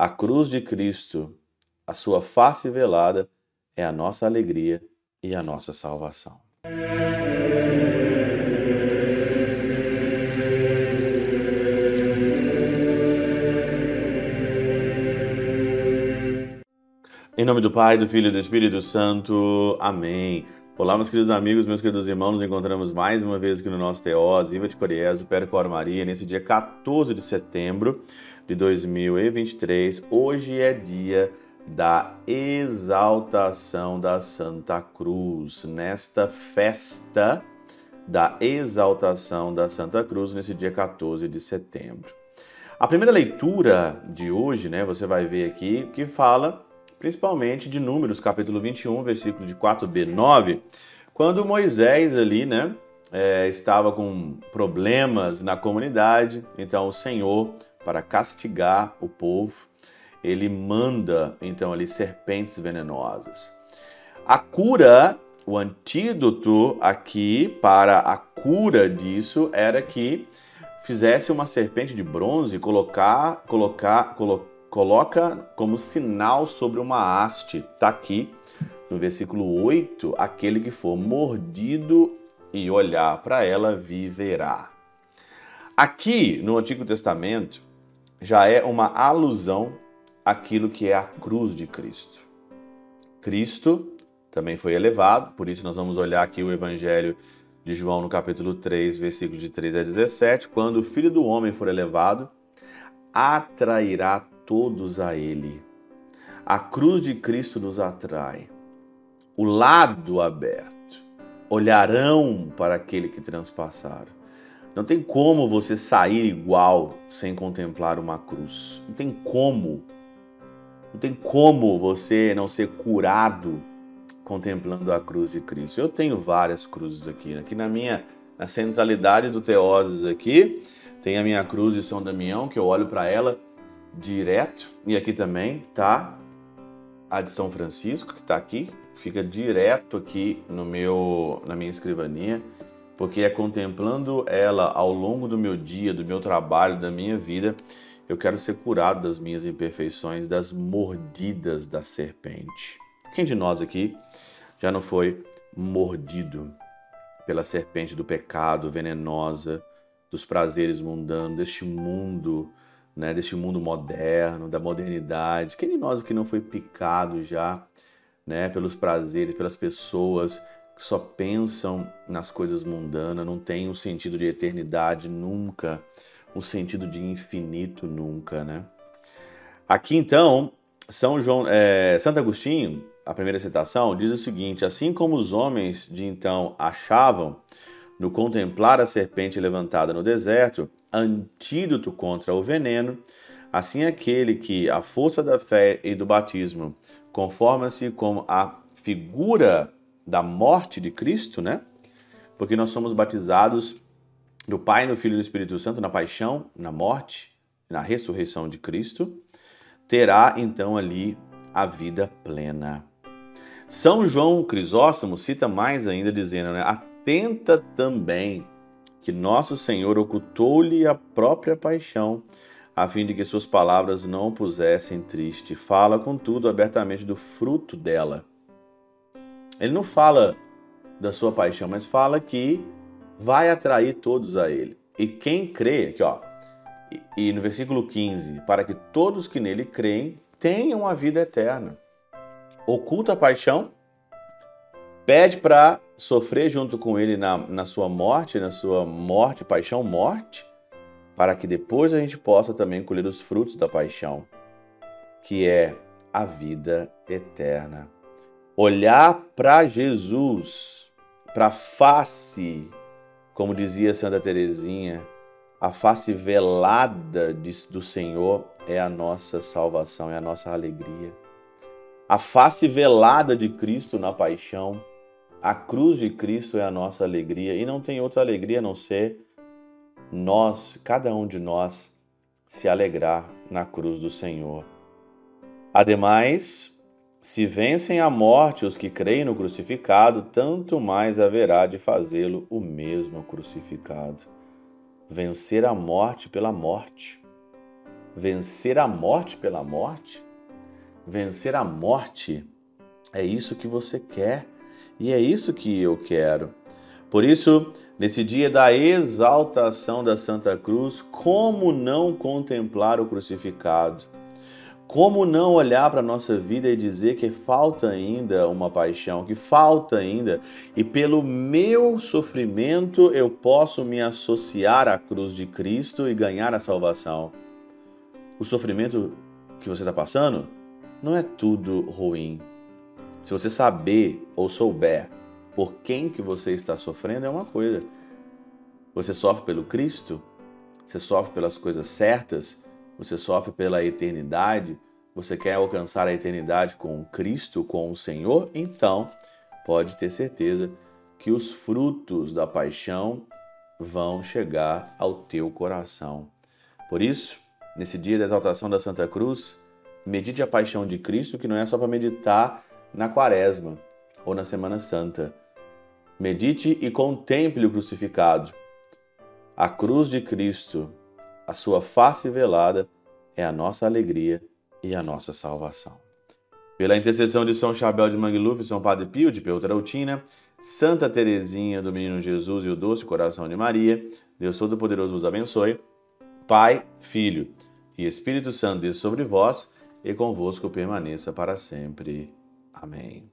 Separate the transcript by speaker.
Speaker 1: A cruz de Cristo, a sua face velada, é a nossa alegria e a nossa salvação. Em nome do Pai, do Filho e do Espírito Santo. Amém. Olá, meus queridos amigos, meus queridos irmãos, nos encontramos mais uma vez aqui no nosso Teós, Iva de Coriés, o Percor Maria, nesse dia 14 de setembro de 2023. Hoje é dia da exaltação da Santa Cruz, nesta festa da exaltação da Santa Cruz, nesse dia 14 de setembro. A primeira leitura de hoje, né, você vai ver aqui, que fala principalmente de Números, capítulo 21, versículo de 4b 9, quando Moisés ali, né, é, estava com problemas na comunidade, então o Senhor, para castigar o povo, ele manda então ali serpentes venenosas. A cura, o antídoto aqui para a cura disso era que fizesse uma serpente de bronze, colocar, colocar, colocar coloca como sinal sobre uma haste. Está aqui no versículo 8: aquele que for mordido e olhar para ela viverá. Aqui no Antigo Testamento já é uma alusão àquilo que é a cruz de Cristo. Cristo também foi elevado, por isso nós vamos olhar aqui o Evangelho de João no capítulo 3, versículos de 3 a 17, quando o Filho do Homem for elevado, atrairá todos a Ele. A cruz de Cristo nos atrai. O lado aberto. Olharão para aquele que transpassaram. Não tem como você sair igual sem contemplar uma cruz. Não tem como. Não tem como você não ser curado contemplando a cruz de Cristo. Eu tenho várias cruzes aqui. Aqui na minha na centralidade do Teoses aqui, tem a minha cruz de São Damião, que eu olho para ela direto. E aqui também tá a de São Francisco, que está aqui, fica direto aqui no meu, na minha escrivaninha, porque é contemplando ela ao longo do meu dia, do meu trabalho, da minha vida, eu quero ser curado das minhas imperfeições, das mordidas da serpente. Quem de nós aqui já não foi mordido pela serpente do pecado venenosa, dos prazeres mundanos, deste mundo né, deste mundo moderno, da modernidade. Quem de nós que não foi picado já né, pelos prazeres, pelas pessoas que só pensam nas coisas mundanas, não tem um sentido de eternidade nunca, um sentido de infinito nunca, né? Aqui então, São João, é, Santo Agostinho, a primeira citação, diz o seguinte: assim como os homens de então achavam no contemplar a serpente levantada no deserto, antídoto contra o veneno, assim aquele que a força da fé e do batismo conforma-se com a figura da morte de Cristo, né? Porque nós somos batizados do Pai, no Filho e no Espírito Santo na paixão, na morte, na ressurreição de Cristo, terá então ali a vida plena. São João Crisóstomo cita mais ainda dizendo, né? Atenta também que nosso Senhor ocultou-lhe a própria paixão, a fim de que suas palavras não o pusessem triste. Fala, contudo, abertamente do fruto dela. Ele não fala da sua paixão, mas fala que vai atrair todos a ele. E quem crê, aqui ó, e, no versículo 15, para que todos que nele creem tenham a vida eterna. Oculta a paixão, pede para sofrer junto com ele na, na sua morte, na sua morte, paixão, morte, para que depois a gente possa também colher os frutos da paixão, que é a vida eterna. Olhar para Jesus, para a face, como dizia Santa Teresinha, a face velada do Senhor é a nossa salvação, é a nossa alegria. A face velada de Cristo na paixão a cruz de Cristo é a nossa alegria e não tem outra alegria a não ser nós, cada um de nós, se alegrar na cruz do Senhor. Ademais, se vencem a morte os que creem no crucificado, tanto mais haverá de fazê-lo o mesmo crucificado. Vencer a morte pela morte. vencer a morte pela morte? Vencer a morte é isso que você quer e é isso que eu quero. Por isso, nesse dia da exaltação da Santa Cruz, como não contemplar o crucificado? Como não olhar para a nossa vida e dizer que falta ainda uma paixão, que falta ainda, e pelo meu sofrimento eu posso me associar à cruz de Cristo e ganhar a salvação? O sofrimento que você está passando não é tudo ruim. Se você saber ou souber por quem que você está sofrendo, é uma coisa. Você sofre pelo Cristo? Você sofre pelas coisas certas? você sofre pela eternidade, você quer alcançar a eternidade com Cristo, com o Senhor, então pode ter certeza que os frutos da paixão vão chegar ao teu coração. Por isso, nesse dia da exaltação da Santa Cruz, medite a paixão de Cristo, que não é só para meditar na Quaresma ou na Semana Santa. Medite e contemple o crucificado. A cruz de Cristo a sua face velada é a nossa alegria e a nossa salvação. Pela intercessão de São Chabel de Mangluf, São Padre Pio de Peutrautina, Santa Teresinha do Menino Jesus e o Doce Coração de Maria, Deus Todo-Poderoso vos abençoe. Pai, Filho e Espírito Santo desça sobre vós e convosco permaneça para sempre. Amém.